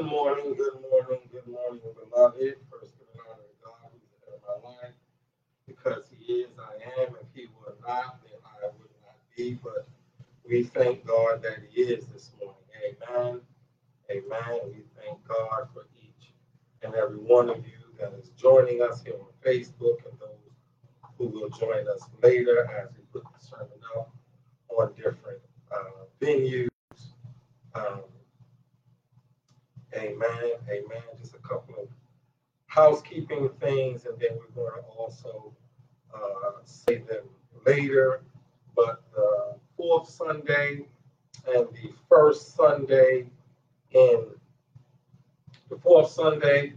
Good morning, good morning, good morning, beloved. First, give honor to God who's the my life. Because he is, I am. If he were not, then I would not be. But we thank God that he is this morning. Amen. Amen. We thank God for each and every one of you that is joining us here on Facebook and those who will join us later as we put the sermon out on different uh, venues. Um, amen. Amen. Just a couple of housekeeping things, and then we're going to also uh, say them later. But the fourth Sunday and the first Sunday in the fourth Sunday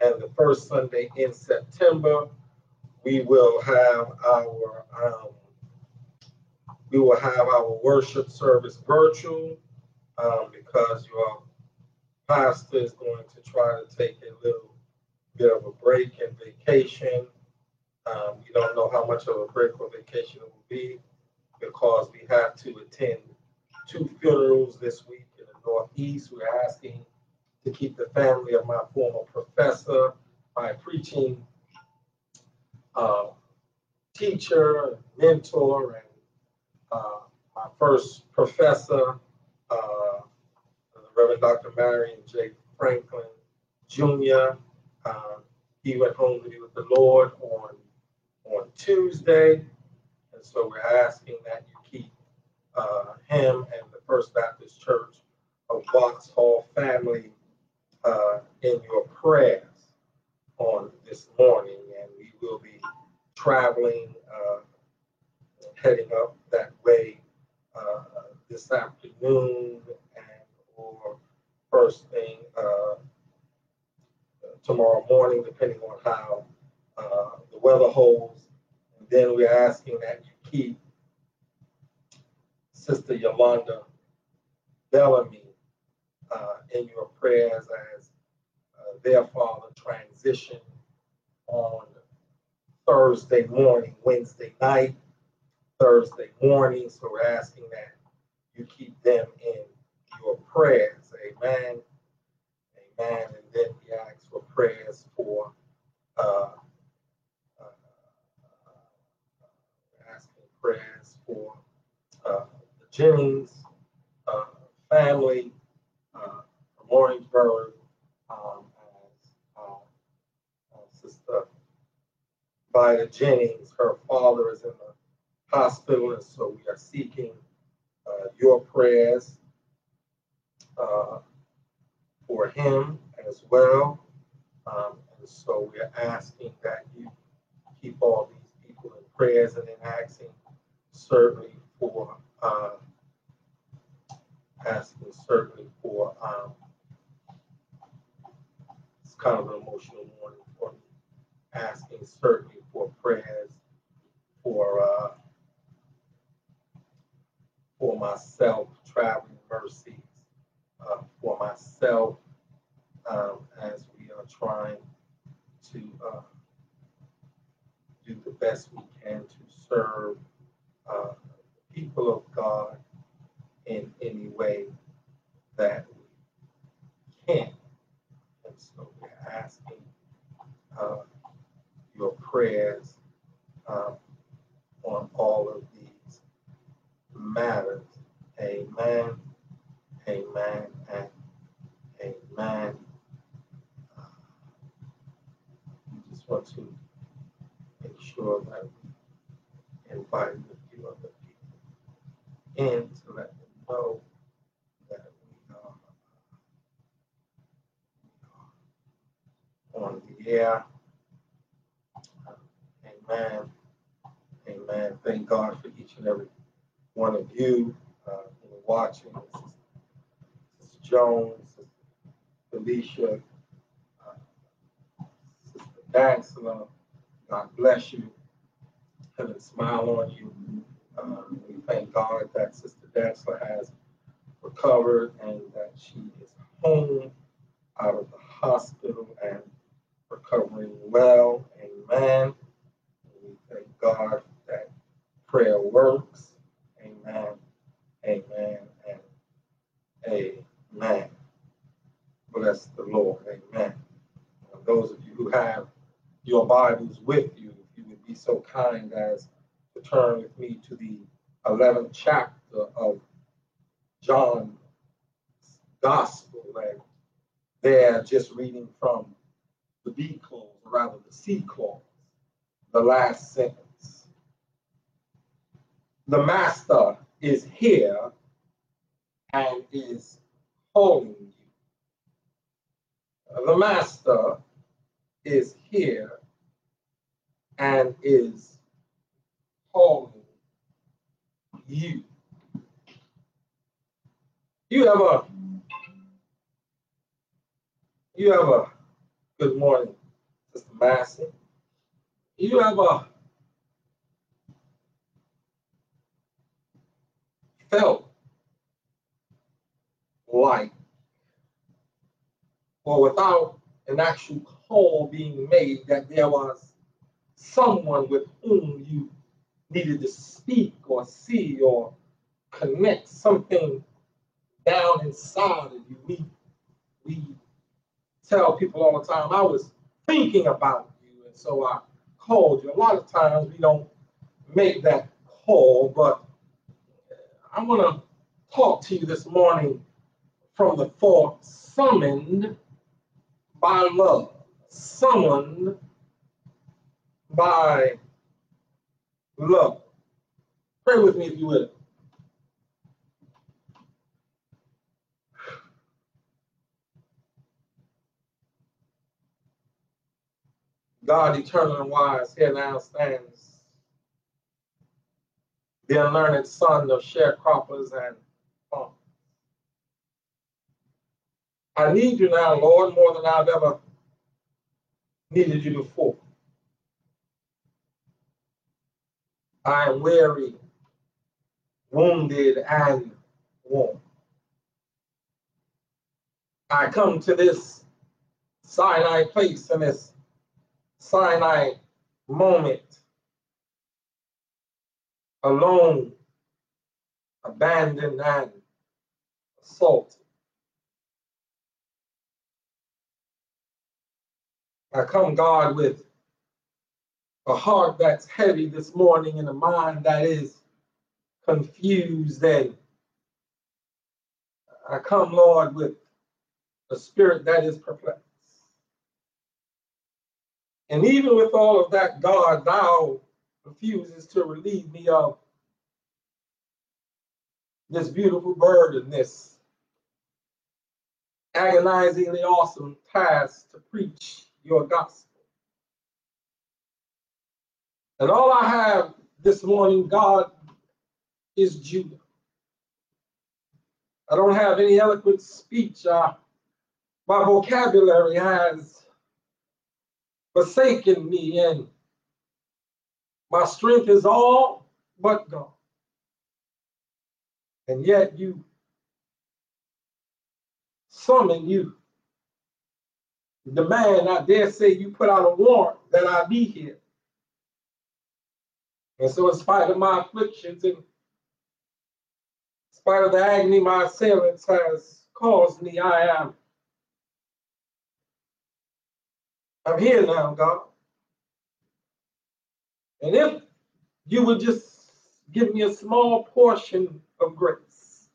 and the first Sunday in September, we will have our um, we will have our worship service virtual um, because your pastor is going to try to take a little bit of a break and vacation. Um, we don't know how much of a break or vacation it will be because we have to attend two funerals this week in the Northeast. We're asking to keep the family of my former professor, my preaching uh, teacher, mentor, and uh, my first professor, uh, Reverend Dr. Marion J. Franklin Jr. Uh, he went home to be with the Lord on on Tuesday, and so we're asking that you keep uh, him and the First Baptist Church of Vauxhall family uh, in your prayers on this morning, and we will be traveling, uh, heading up that way uh, this afternoon or first thing uh, tomorrow morning, depending on how uh, the weather holds. And then we're asking that you keep Sister Yolanda Bellamy uh, in your prayers as uh, their father transitioned on Thursday morning, Wednesday night, Thursday morning. So we're asking that you keep them in your prayers. Amen. Amen. And then we ask for prayers for uh, uh, asking prayers for uh, the Jennings uh, family uh, from Orangeburg, um, as uh, uh, Sister Vida Jennings, her father is in the hospital, and so we are seeking uh, your prayers uh, for him as well. Um, and so we're asking that you keep all these people in prayers and in asking certainly for uh, asking certainly for um, it's kind of an emotional morning for me asking certainly for prayers for uh, for myself traveling mercies uh, for myself um, as we are trying to uh, do the best we can to serve uh, people of God in any way that we can. And so we're asking uh, your prayers um, on all of these matters. Amen, amen, and amen. We just want to make sure that we invite a few other people in to let them know that we are on the air. Amen. Amen. Thank God for each and every one of you uh, watching. Jones, Felicia, uh, Sister Daxla. God bless you. Heaven smile on you. Um, we thank God that Sister Daxla has recovered and that she is home out of the hospital and recovering well. Amen. We thank God that prayer works. Amen. Amen. And amen. Bless the Lord. Amen. Those of you who have your Bibles with you, if you would be so kind as to turn with me to the 11th chapter of John's Gospel. And there, just reading from the B clause, or rather the C clause, the last sentence. The Master is here and is calling you. The Master is here and is calling you. You have a you have a good morning, Sister Massey. You have a felt like or without an actual call being made that there was someone with whom you needed to speak or see or connect something down inside of you. We, we tell people all the time, I was thinking about you, and so I called you. A lot of times we don't make that call, but I want to talk to you this morning from the thought summoned by love, summoned by love. Pray with me if you will. God, eternal and wise, here now stands the unlearned son of sharecroppers and I need you now, Lord, more than I've ever needed you before. I am weary, wounded, and worn. I come to this Sinai place and this Sinai moment alone, abandoned, and assaulted. I come, God, with a heart that's heavy this morning and a mind that is confused. And I come, Lord, with a spirit that is perplexed. And even with all of that, God, thou refuses to relieve me of this beautiful burden, this agonizingly awesome task to preach your gospel. And all I have this morning, God, is Judah. I don't have any eloquent speech. Uh, my vocabulary has forsaken me, and my strength is all but gone. And yet you summon you. Demand, I dare say, you put out a warrant that I be here. And so, in spite of my afflictions and in spite of the agony my assailants has caused me, I am. I'm here now, God. And if you would just give me a small portion of grace,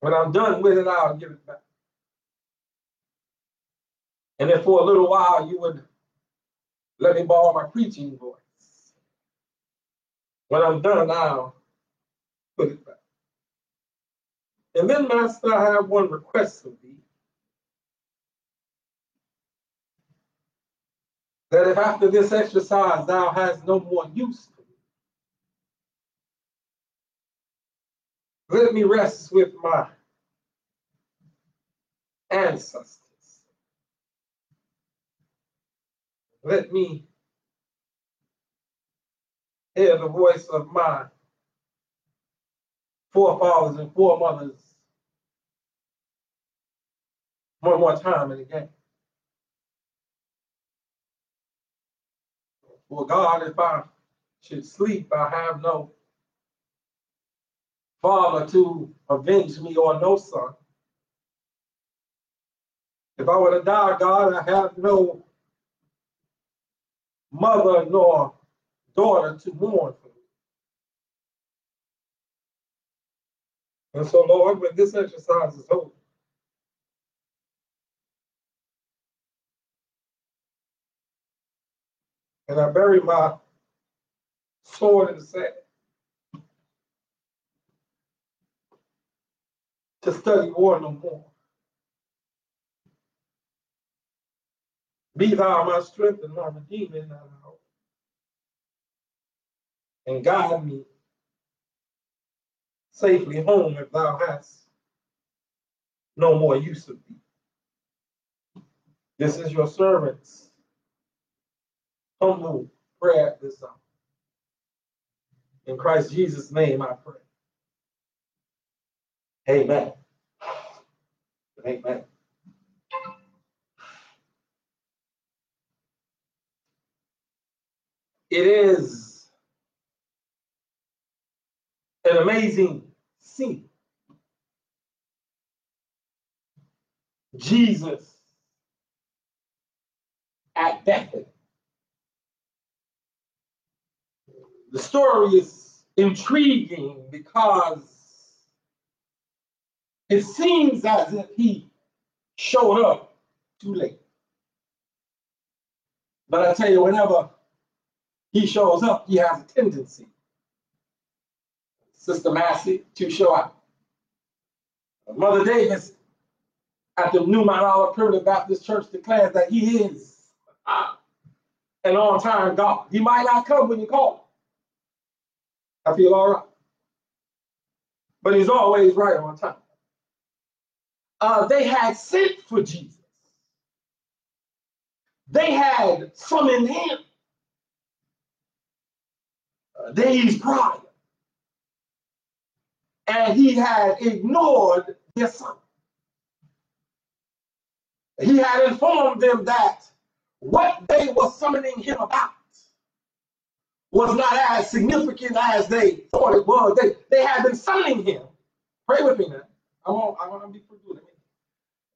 when I'm done with it, I'll give it back. And then for a little while you would let me borrow my preaching voice, when I'm done, I'll put it back. And then, Master, I have one request of thee. That if after this exercise thou hast no more use for me, let me rest with my ancestors. Let me hear the voice of my forefathers and foremothers one more time and again. For God, if I should sleep, I have no father to avenge me or no son. If I were to die, God, I have no mother nor daughter to mourn for me. And so, Lord, when this exercise is over, and I bury my sword in the sand to study war no more. Be thou my strength and my redeemer in thine house. And guide me safely home if thou hast no more use of thee. This is your servant's humble prayer at this hour. In Christ Jesus' name I pray. Amen. Amen. It is an amazing scene. Jesus at Bethany. The story is intriguing because it seems as if he showed up too late. But I tell you, whenever he shows up, he has a tendency, Sister Massey, to show up. Mother Davis at the New Mount Olive Primitive Baptist Church declares that he is an on-time God. He might not come when you call him. I feel all right. But he's always right on time. Uh, they had sent for Jesus. They had summoned him days prior. And he had ignored their son. He had informed them that what they were summoning him about was not as significant as they thought it was. They, they had been summoning him. Pray with me now. I want, I want to be good.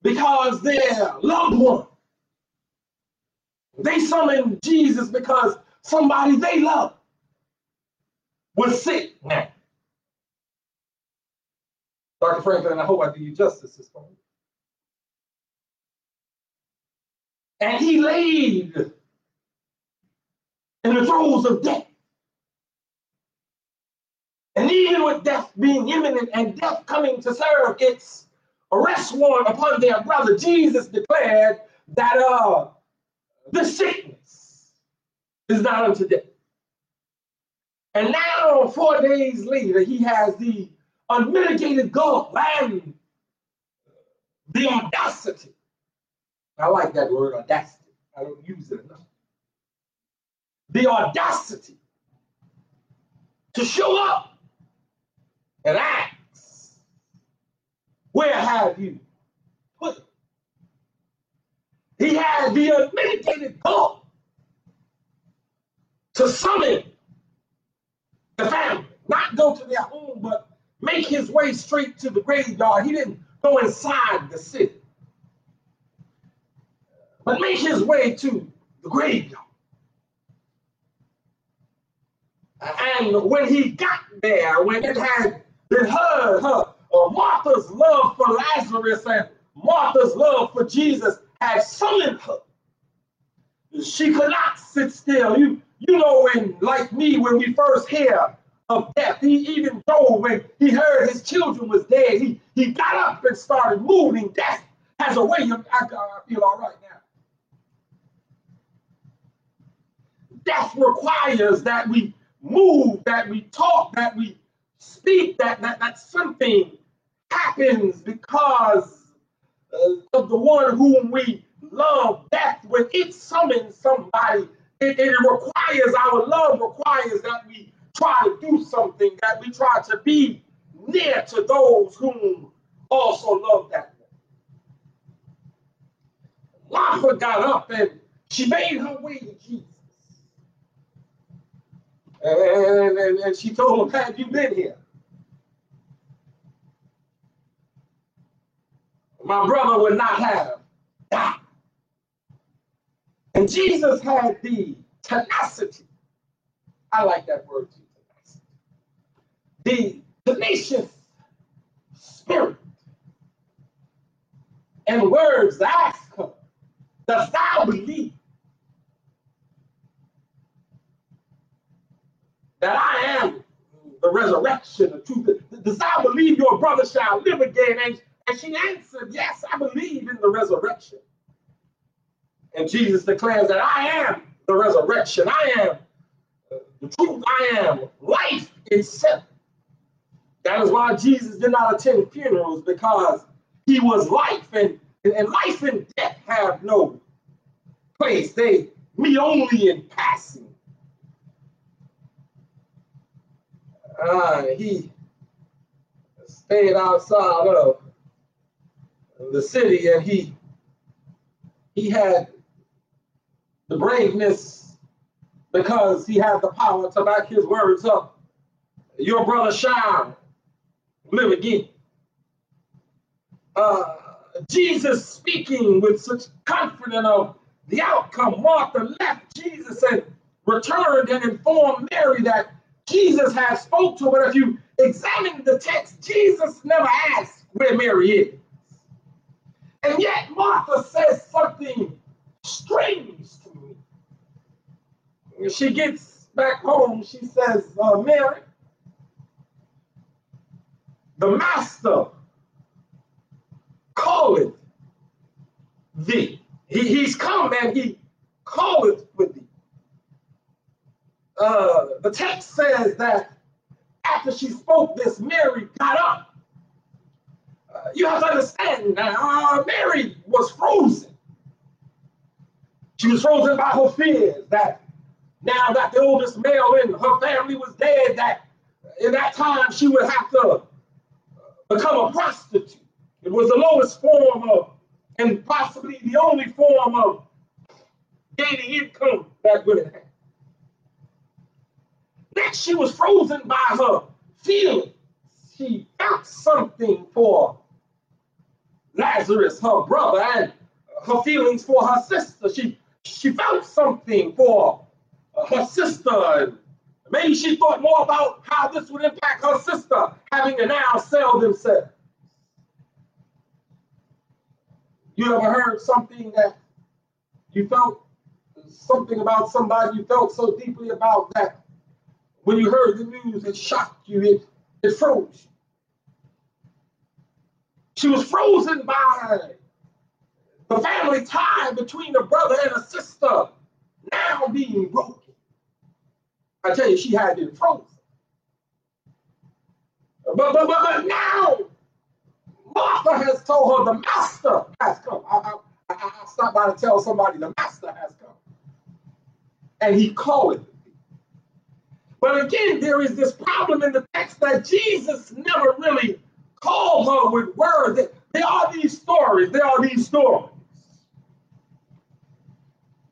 Because their loved one. They summoned Jesus because somebody they love was sick now. Dr. Franklin, I hope I do you justice this morning. And he laid in the throes of death. And even with death being imminent and death coming to serve its arrest warrant upon their brother, Jesus declared that uh, the sickness is not unto death. And now, four days later, he has the unmitigated gall and the audacity. I like that word, audacity. I don't use it enough. The audacity to show up and ask, Where have you put? He has the unmitigated gall to summon the family, not go to their home, but make his way straight to the graveyard. He didn't go inside the city, but make his way to the graveyard. And when he got there, when it had been heard, her, uh, Martha's love for Lazarus and Martha's love for Jesus had summoned her. She could not sit still. You, you know, when like me, when we first hear of death, he even Job, when he heard his children was dead, he, he got up and started moving. Death has a way of, I, I feel all right now. Death requires that we move, that we talk, that we speak, that, that, that something happens because of the one whom we love. Death, when it summons somebody it, it requires, our love requires that we try to do something, that we try to be near to those whom also love that Martha got up and she made her way to Jesus. And, and, and she told him, Have you been here? My brother would not have died. Jesus had the tenacity. I like that word too, tenacity. The tenacious spirit and words ask her, Does thou believe that I am the resurrection, the truth? Does thou believe your brother shall live again? And, and she answered, Yes, I believe in the resurrection. And Jesus declares that I am the resurrection. I am the truth. I am life itself. That is why Jesus did not attend funerals because he was life, and, and life and death have no place. They meet only in passing. Uh, he stayed outside of the city and he he had the braveness because he had the power to back his words up. Your brother shall live again. Uh, Jesus speaking with such confidence of the outcome. Martha left Jesus and returned and informed Mary that Jesus had spoke to her. But if you examine the text, Jesus never asked where Mary is. And yet Martha says something strange to. When she gets back home, she says, uh, Mary, the master calleth thee. He, he's come and he calleth with thee. Uh, the text says that after she spoke this, Mary got up. Uh, you have to understand now, uh, Mary was frozen. She was frozen by her fears that now that the oldest male in her family was dead, that in that time she would have to uh, become a prostitute. It was the lowest form of, and possibly the only form of gaining income that women had. Next, she was frozen by her feelings. She felt something for Lazarus, her brother, and her feelings for her sister. She she felt something for her sister. Maybe she thought more about how this would impact her sister having to now sell themselves. You ever heard something that you felt something about somebody you felt so deeply about that when you heard the news, it shocked you, it, it froze. She was frozen by the family tie between a brother and a sister now being broken. I tell you, she had been frozen. But, but, but, but now Martha has told her the master has come. I, I, I, stopped by to tell somebody the master has come. And he called it. But again, there is this problem in the text that Jesus never really called her with words. There are these stories, there are these stories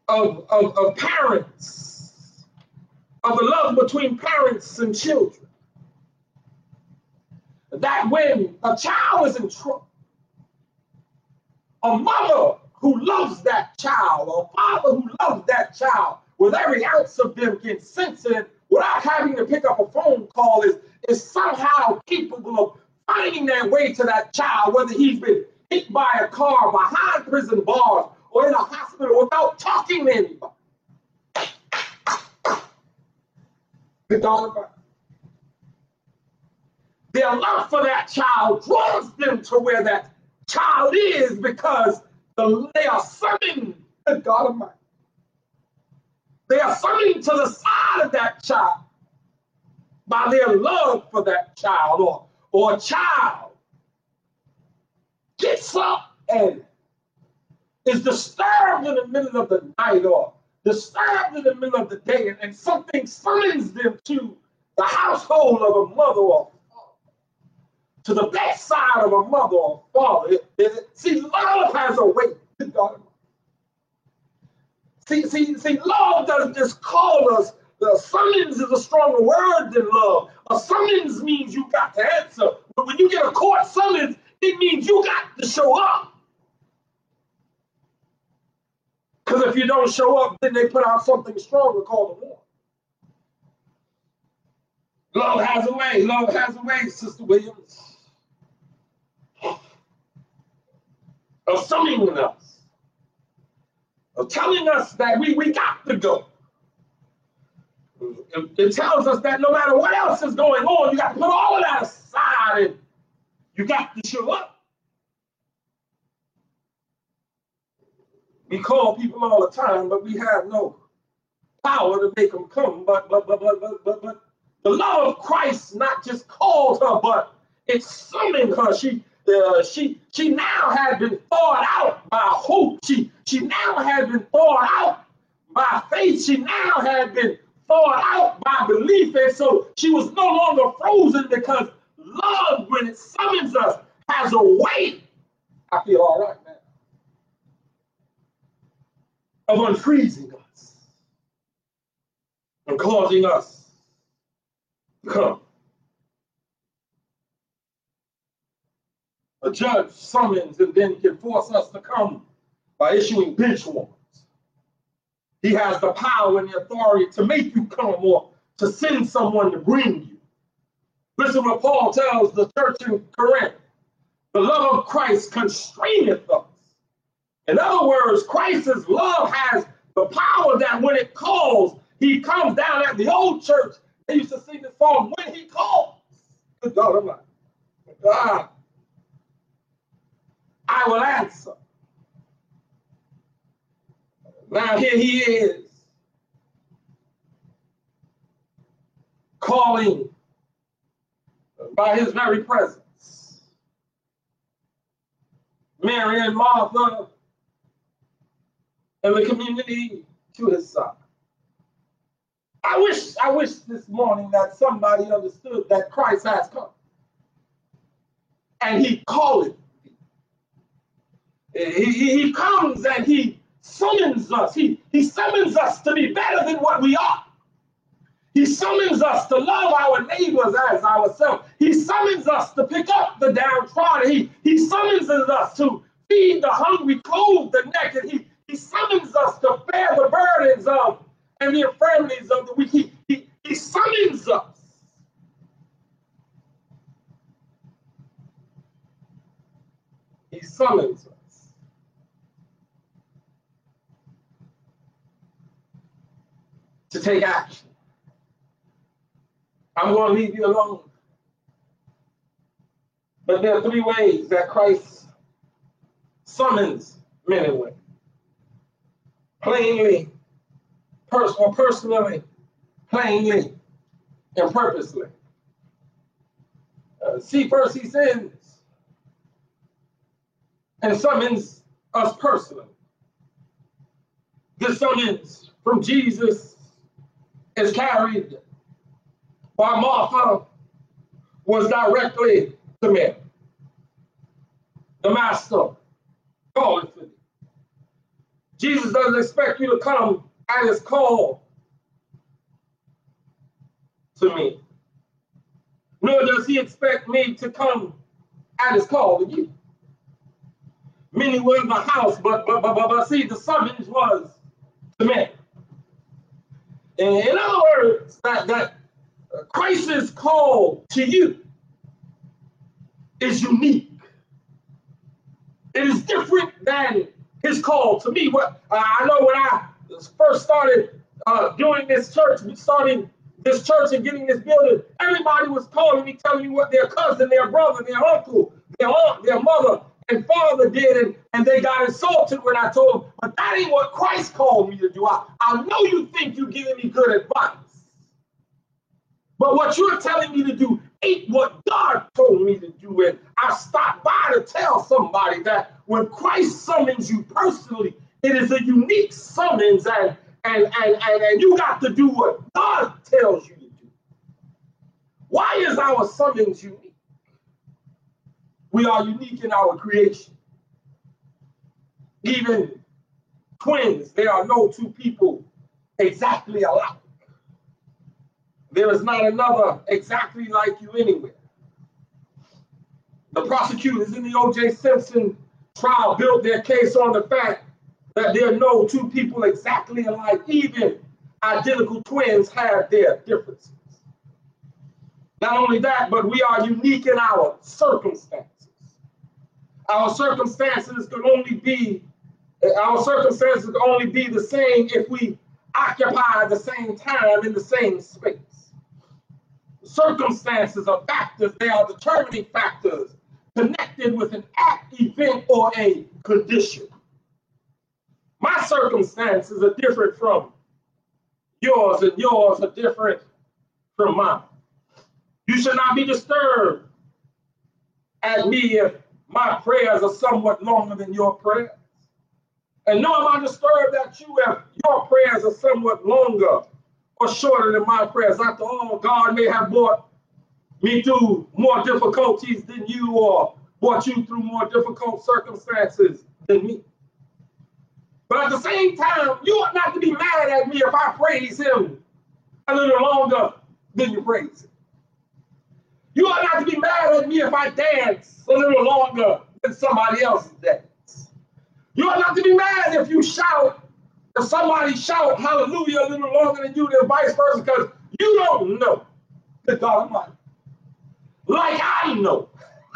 of, of, of parents, of the love between parents and children that when a child is in trouble, a mother who loves that child, or a father who loves that child, with every ounce of them can sense it without having to pick up a phone call, is, is somehow capable of finding their way to that child, whether he's been hit by a car behind prison bars or in a hospital without talking to anybody. Good dog their love for that child draws them to where that child is because the, they are summoned the God Almighty. They are summoned to the side of that child by their love for that child or, or a child gets up and is disturbed in the middle of the night or disturbed in the middle of the day and, and something summons them to the household of a mother or to the backside of a mother or father. It, it, see, love has a weight. See, see, see, love doesn't just call us. The summons is a stronger word than love. A summons means you got to answer. But when you get a court summons, it means you got to show up. Because if you don't show up, then they put out something stronger called a war. Love has a way. Love has a way, Sister Williams. Of summoning us. Of telling us that we, we got to go. It, it tells us that no matter what else is going on, you got to put all of that aside and you got to show up. We call people all the time, but we have no power to make them come. But but but but but but, but the love of Christ not just called her, but it summoned her. She uh, she she now had been thawed out by hope. She she now had been thawed out by faith. She now had been thawed out by belief, and so she was no longer frozen because love, when it summons us, has a weight. I feel all right now of unfreezing us and causing us to come. A judge summons and then can force us to come by issuing bench warrants. He has the power and the authority to make you come or to send someone to bring you. Listen what Paul tells the church in Corinth. The love of Christ constraineth us in other words, Christ's love has the power that when it calls, he comes down at the old church. They used to sing the song, When He Calls. Good God Almighty. God, I will answer. Now here he is calling by his very presence. Mary and Martha and the community to his son. I wish, I wish this morning that somebody understood that Christ has come. And he called eh, it. He, he, he comes and he summons us. He, he summons us to be better than what we are. He summons us to love our neighbors as ourselves. He summons us to pick up the downtrodden. He, he summons us to feed the hungry, clothe the naked. He, he summons us to bear the burdens of and the infirmities of the weak. He, he, he summons us. He summons us. To take action. I'm going to leave you alone. But there are three ways that Christ summons men and women plainly, pers- or personally, plainly, and purposely. Uh, see, first he sends and summons us personally. This summons from Jesus is carried by Martha was directly to me. The master called Jesus doesn't expect you to come at his call to me. Nor does he expect me to come at his call to you. Many were in the house, but but but but, but see, the summons was to me. And in other words, that that Christ's call to you is unique. It is different than his call to me. What I know when I first started uh, doing this church, starting this church and getting this building, everybody was calling me, telling me what their cousin, their brother, their uncle, their aunt, their mother, and father did, and, and they got insulted when I told them, but that ain't what Christ called me to do. I, I know you think you're giving me good advice. But what you're telling me to do ain't what God told me to do. And I stopped by to tell somebody that when Christ summons you personally, it is a unique summons, and and and and, and you got to do what God tells you to do. Why is our summons unique? We are unique in our creation. Even twins, there are no two people exactly alike. There is not another exactly like you anywhere. The prosecutors in the O.J. Simpson trial built their case on the fact that there are no two people exactly alike. Even identical twins have their differences. Not only that, but we are unique in our circumstances. Our circumstances can only be our circumstances can only be the same if we occupy the same time in the same space. Circumstances are factors, they are determining factors connected with an act, event, or a condition. My circumstances are different from yours, and yours are different from mine. You should not be disturbed at me if my prayers are somewhat longer than your prayers. And nor am I disturbed at you if your prayers are somewhat longer or shorter than my prayers. After all, God may have brought me through more difficulties than you or brought you through more difficult circumstances than me. But at the same time, you ought not to be mad at me if I praise him a little longer than you praise him. You ought not to be mad at me if I dance a little longer than somebody else's dance. You ought not to be mad if you shout, somebody shout hallelujah a little longer than you, than vice versa, because you don't know the God Almighty. Like I know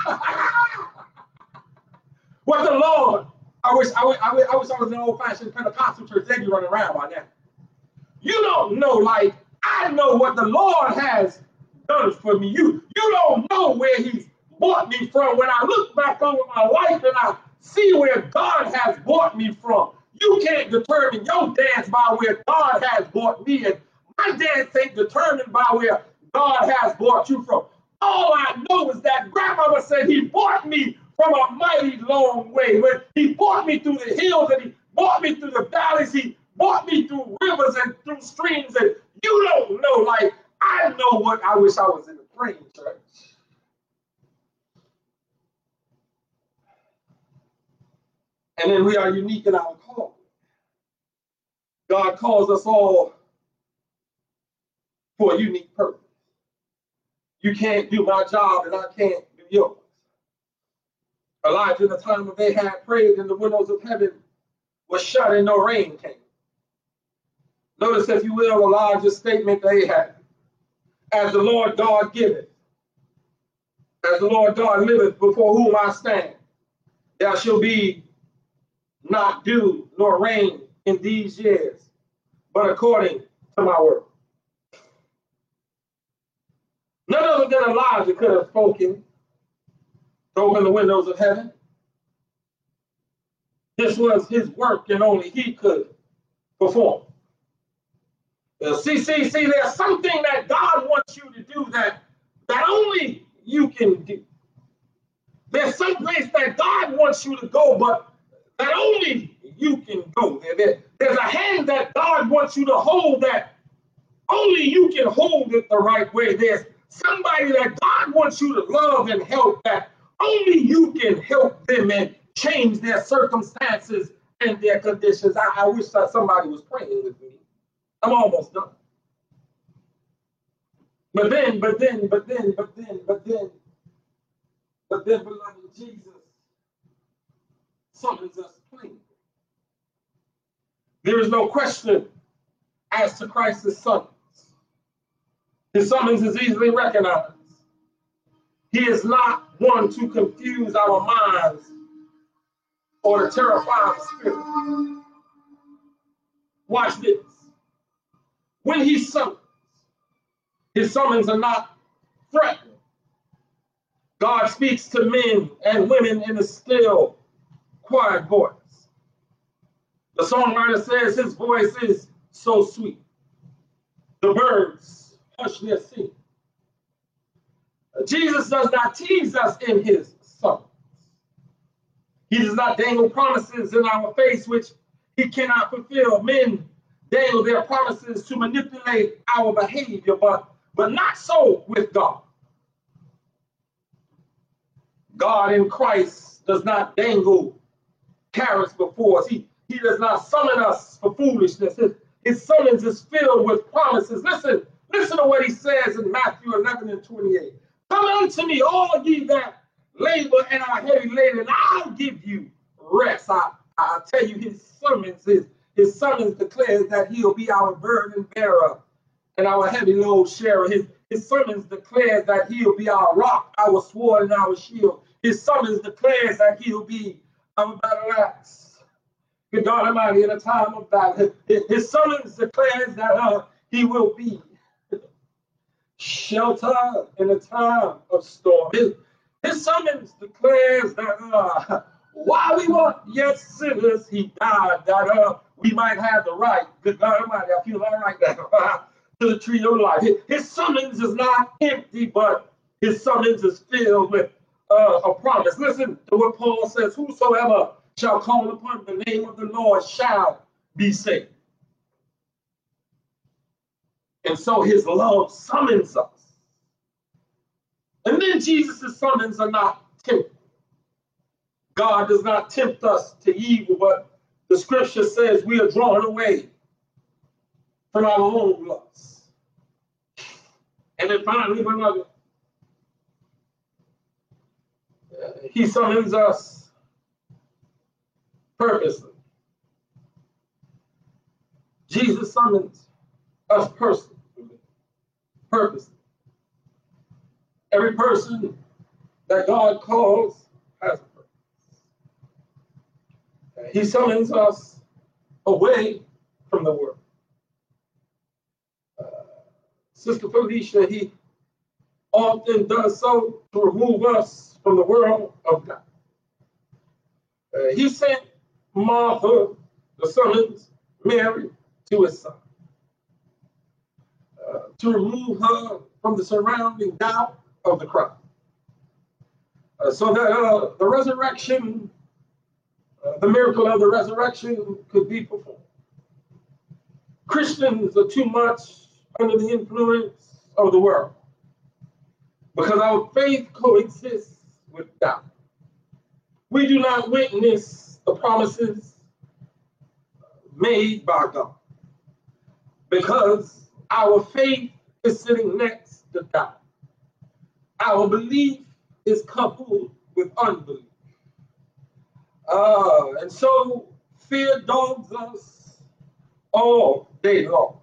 what the Lord I wish I wish, I wish, I wish I was an old-fashioned Pentecostal church. They'd be running around by now. You don't know, like I know what the Lord has done for me. You you don't know where He's brought me from. When I look back over my life and I see where God has brought me from, you can't determine your dance by where God has brought me. And my dance ain't determined by where God has brought you from. All I know is that grandmama said he brought me from a mighty long way. When he brought me through the hills and he brought me through the valleys, he brought me through rivers and through streams. And you don't know, like, I know what I wish I was in the praying church. And then we are unique in our call. God calls us all for a unique purpose. You can't do my job and I can't do yours. Elijah, in the time of Ahab, prayed, and the windows of heaven were shut, and no rain came. Notice, if you will, Elijah's statement to Ahab As the Lord God giveth, as the Lord God liveth, before whom I stand, there shall be not dew nor rain in these years, but according to my word. None other than Elijah could have spoken to open the windows of heaven. This was his work and only he could perform. Uh, see, see, see, there's something that God wants you to do that, that only you can do. There's some place that God wants you to go, but that only you can go. There, there, there's a hand that God wants you to hold that only you can hold it the right way. There's somebody that God wants you to love and help that only you can help them and change their circumstances and their conditions. I, I wish that somebody was praying with me. I'm almost done. But then, but then, but then, but then, but then, but then, beloved, Jesus summons us plainly. There is no question as to Christ's summons. His summons is easily recognized. He is not one to confuse our minds or to terrify our spirit. Watch this. When he summons, his summons are not threatening. God speaks to men and women in a still, quiet voice. The songwriter says his voice is so sweet. The birds hush their singing. Jesus does not tease us in his summons. He does not dangle promises in our face which he cannot fulfill. Men dangle their promises to manipulate our behavior, but, but not so with God. God in Christ does not dangle carrots before us. He, he does not summon us for foolishness. His, his summons is filled with promises. Listen, listen to what he says in Matthew 11 and 28. Come unto me, all ye that labor and are heavy laden, and I'll give you rest. I, I tell you, his summons, his, his summons declares that he'll be our burden bearer and our heavy load sharer. His, his sermons declares that he'll be our rock, our sword, and our shield. His summons declares that he'll be our battle axe. Good God Almighty, in a time of battle, his, sermons declares that uh, he will be shelter in a time of storm. His, his summons declares that uh, while we were yet sinners, he died that uh, we might have the right. Good God Almighty, I feel all right now. to the tree of life. His summons is not empty, but his summons is filled with uh, a promise. Listen to what Paul says Whosoever shall call upon the name of the Lord shall be saved. And so his love summons us. And then Jesus' summons are not tempting. God does not tempt us to evil, but the scripture says we are drawn away from our own lusts. And then finally, beloved, he summons us purposely. Jesus summons us personally, purposely. Every person that God calls has a purpose. He summons us away from the world. Uh, Sister Felicia, he often does so to remove us from the world of God. Uh, he sent Martha, the summons, Mary, to his son. Uh, to remove her from the surrounding doubt of the crowd. Uh, so that uh, the resurrection, uh, the miracle of the resurrection could be performed. Christians are too much under the influence of the world because our faith coexists with doubt. We do not witness the promises made by God because our faith is sitting next to doubt. Our belief is coupled with unbelief. Uh, and so fear dogs us all day long.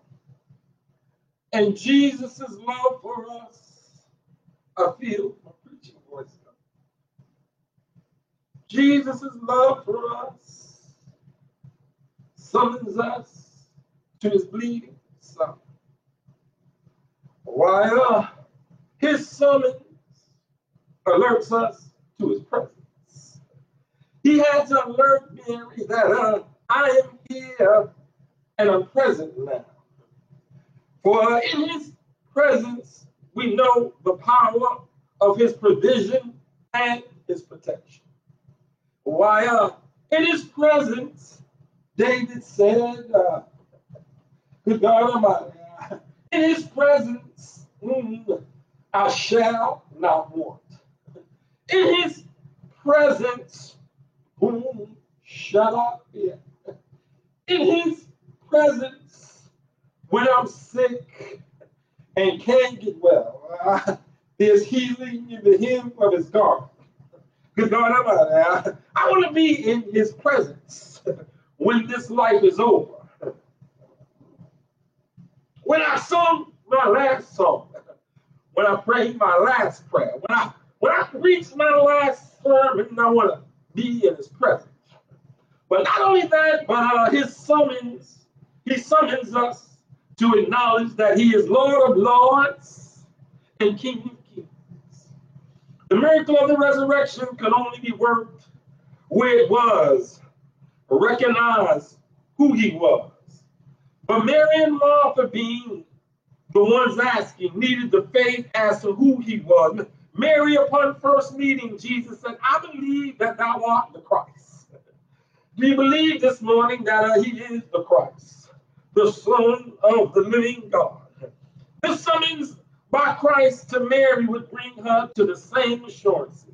And Jesus' love for us, I feel my preaching voice. Jesus' love for us summons us to his bleeding son. While his summons alerts us to his presence. He had to alert Mary that uh, I am here and I'm present now. For in his presence, we know the power of his provision and his protection. Why, uh, in his presence, David said, uh, Good God Almighty, in his presence, mm, I shall not want in his presence, boom, shut up here. In his presence, when I'm sick and can't get well, uh, there's healing in the hem of his garment. Good God, I'm I, I want to be in his presence when this life is over. When I sung my last song, when I prayed my last prayer, when I when I reach my last sermon, I want to be in his presence. But not only that, but uh, his summons, he summons us to acknowledge that he is Lord of Lords and King of Kings. The miracle of the resurrection can only be worked where it was, recognize who he was. But Mary and Martha, being the ones asking, needed the faith as to who he was. Mary, upon first meeting Jesus, said, I believe that thou art the Christ. Do you believe this morning that uh, he is the Christ, the Son of the living God? This summons by Christ to Mary would bring her to the same assurances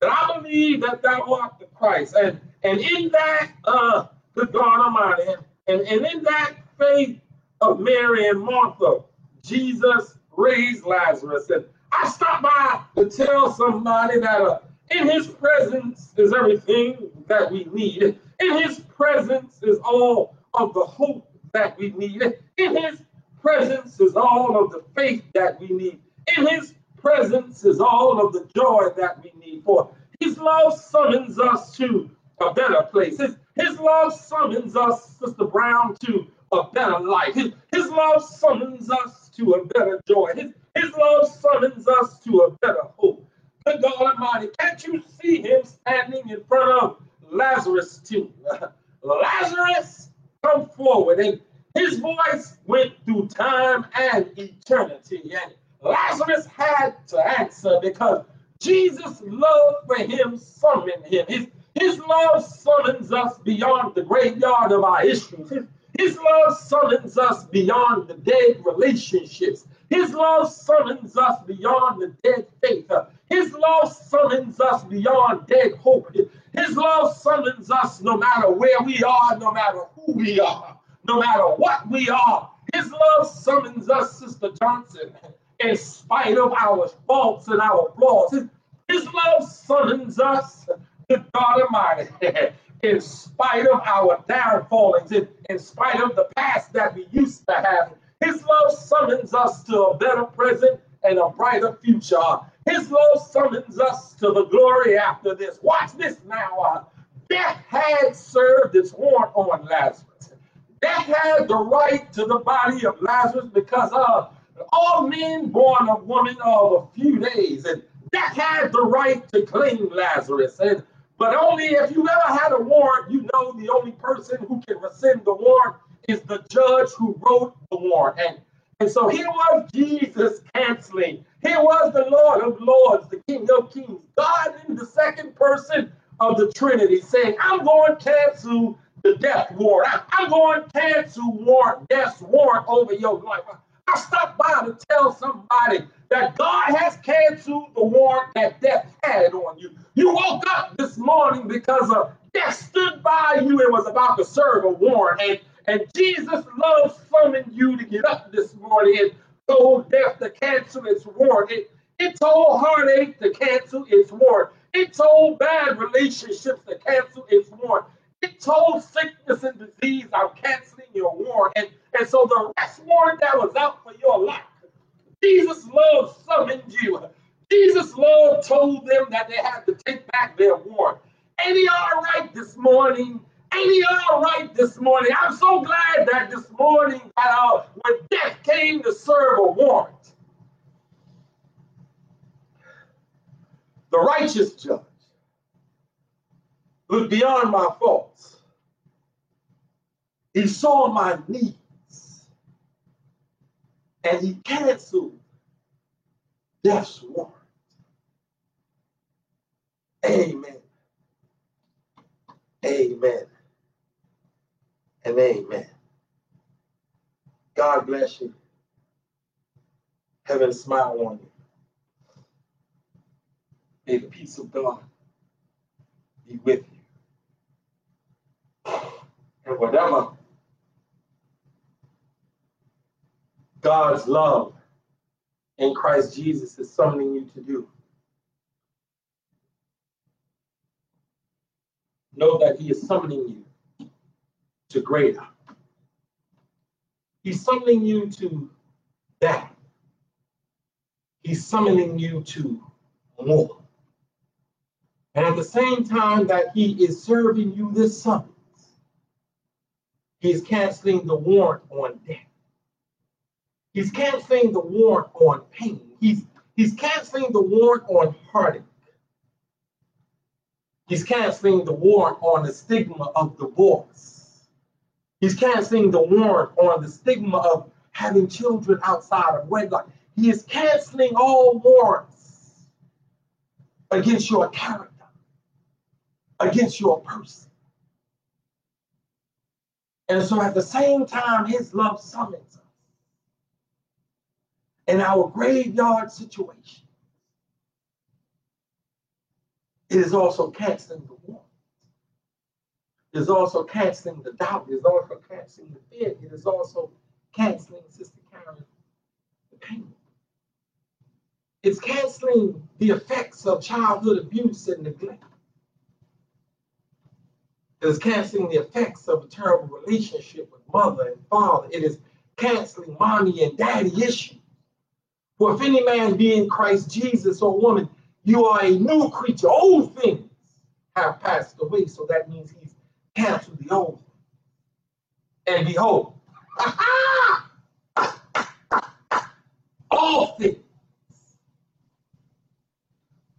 that I believe that thou art the Christ. And, and in that, uh, the God Almighty, and, and in that faith of Mary and Martha, Jesus raised Lazarus. And I stopped by to tell somebody that uh, in his presence is everything that we need. In his presence is all of the hope that we need. In his presence is all of the faith that we need. In his presence is all of the joy that we need. For his love summons us to a better place. His, his love summons us, Sister Brown, to a better life. His, his love summons us to a better joy. His, his love summons us to a better hope. Good God Almighty, can't you see him standing in front of Lazarus' tomb? Lazarus, come forward. And his voice went through time and eternity. And Lazarus had to answer because Jesus' love for him summoned him. His, his love summons us beyond the graveyard of our issues. His, his love summons us beyond the dead relationships. His love summons us beyond the dead faith. His love summons us beyond dead hope. His love summons us no matter where we are, no matter who we are, no matter what we are. His love summons us, Sister Johnson, in spite of our faults and our flaws. His, love summons us, to God Almighty, in spite of our downfallings, in, in spite of the past that we used to have. His love summons us to a better present and a brighter future. His love summons us to the glory after this. Watch this now. Uh, death had served its warrant on Lazarus. Death had the right to the body of Lazarus because of all men born of woman of a few days, and death had the right to claim Lazarus. And but only if you ever had a warrant, you know the only person who can rescind the warrant is the judge who wrote the warrant. And, and so here was Jesus canceling. Here was the Lord of Lords, the King of Kings, God in the second person of the Trinity, saying, I'm going to cancel the death warrant. I, am going to cancel warrant, death warrant over your life. I stopped by to tell somebody that God has canceled the warrant that death had on you. You woke up this morning because of death stood by you and was about to serve a warrant. And, and Jesus loves summoned you to get up this morning and told death to cancel its warrant. It, it told heartache to cancel its warrant. It told bad relationships to cancel its warrant. Told sickness and disease, I'm canceling your warrant. And, and so the rest warrant that was out for your life, Jesus' love summoned you. Jesus' love told them that they had to take back their warrant. Ain't he all right this morning? Ain't he all right this morning? I'm so glad that this morning that uh, when death came to serve a warrant, the righteous judge looked beyond my faults. He saw my needs and he canceled death's warrant. Amen. Amen. And amen. God bless you. Heaven smile on you. May the peace of God be with you. And whatever God's love in Christ Jesus is summoning you to do, know that He is summoning you to greater. He's summoning you to that. He's summoning you to more. And at the same time that He is serving you this summons, He's canceling the warrant on death. He's canceling the warrant on pain. He's, he's canceling the warrant on heartache. He's canceling the warrant on the stigma of divorce. He's canceling the warrant on the stigma of having children outside of wedlock. He is canceling all warrants against your character, against your person. And so at the same time, his love summons us in our graveyard situation. It is also canceling the warrant. It is also canceling the doubt. It is also canceling the fear. It is also canceling, Sister Karen, the pain. It's canceling the effects of childhood abuse and neglect. It is canceling the effects of a terrible relationship with mother and father. It is canceling mommy and daddy issues. For if any man be in Christ Jesus or woman, you are a new creature. Old things have passed away. So that means he's canceled the old. And behold, all things,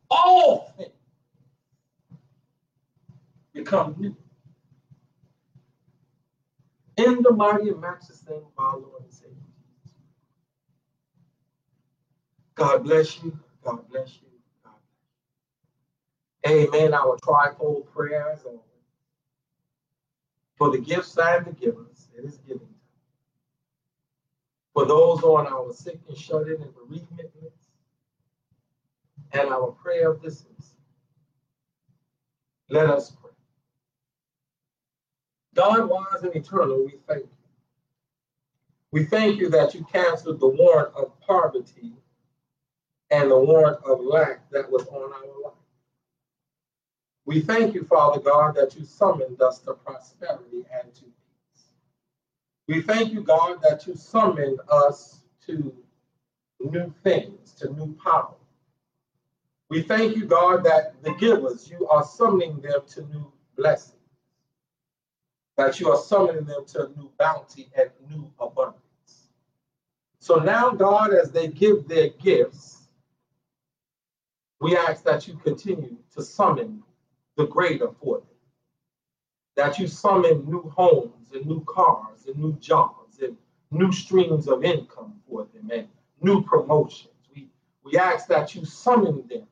all things become new. In the mighty name of our Lord and Savior Jesus. God bless you. God bless you. God bless you. Amen. Our trifold prayers for the gifts and the givers. It is giving time. For those on our sick and shut in and bereavement list, and our prayer of dismissal. Let us pray. God, wise and eternal, we thank you. We thank you that you canceled the warrant of poverty and the warrant of lack that was on our life. We thank you, Father God, that you summoned us to prosperity and to peace. We thank you, God, that you summoned us to new things, to new power. We thank you, God, that the givers, you are summoning them to new blessings that you are summoning them to new bounty and new abundance. So now, God, as they give their gifts, we ask that you continue to summon the greater for them. That you summon new homes and new cars and new jobs and new streams of income for them and new promotions. We, we ask that you summon them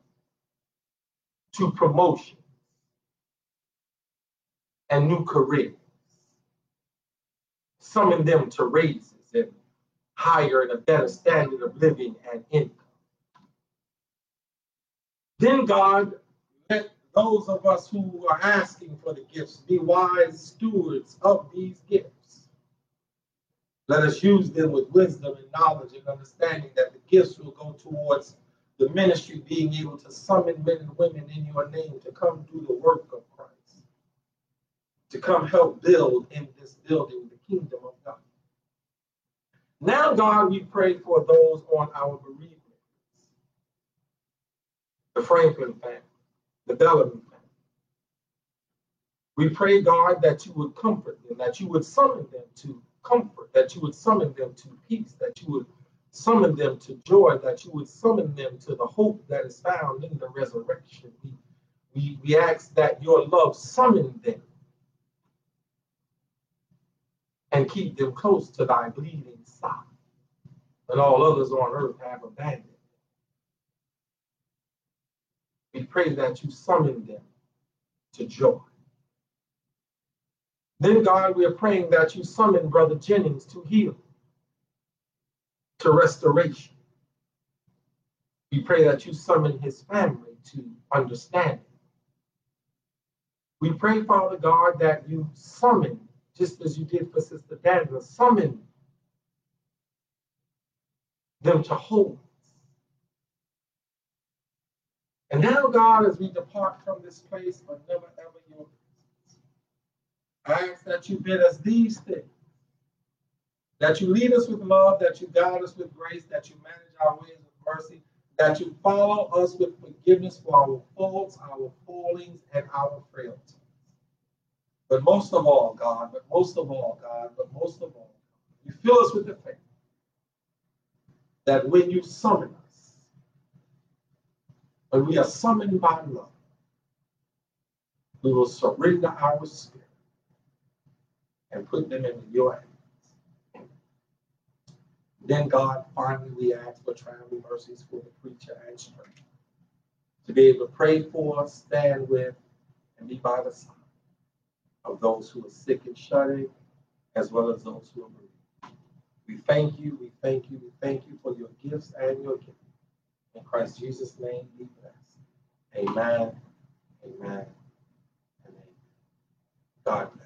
to promotion and new careers summon them to raises and higher and a better standard of living and income. Then God, let those of us who are asking for the gifts be wise stewards of these gifts. Let us use them with wisdom and knowledge and understanding that the gifts will go towards the ministry being able to summon men and women in your name to come do the work of Christ, to come help build in this building kingdom of God. Now, God, we pray for those on our bereavement the Franklin family, the Bellamy family. We pray, God, that you would comfort them, that you would summon them to comfort, that you would summon them to peace, that you would summon them to joy, that you would summon them to the hope that is found in the resurrection. We, we, we ask that your love summon them and keep them close to thy bleeding side. And all others on earth have abandoned. We pray that you summon them to joy. Then, God, we are praying that you summon Brother Jennings to heal, to restoration. We pray that you summon his family to understanding. We pray, Father God, that you summon just as you did for Sister Daniel, summon them to wholeness. And now, God, as we depart from this place, but never ever your I ask that you bid us these things, that you lead us with love, that you guide us with grace, that you manage our ways with mercy, that you follow us with forgiveness for our faults, our fallings, and our frailties. But most of all, God, but most of all, God, but most of all, you fill us with the faith that when you summon us, when we are summoned by love, we will surrender our spirit and put them into your hands. Then, God, finally, we ask for traveling mercies for the preacher and strength to be able to pray for, stand with, and be by the side of those who are sick and shut in, as well as those who are bereaved. We thank you, we thank you, we thank you for your gifts and your giving. In Christ Jesus' name be blessed. Amen, amen, and amen. God bless.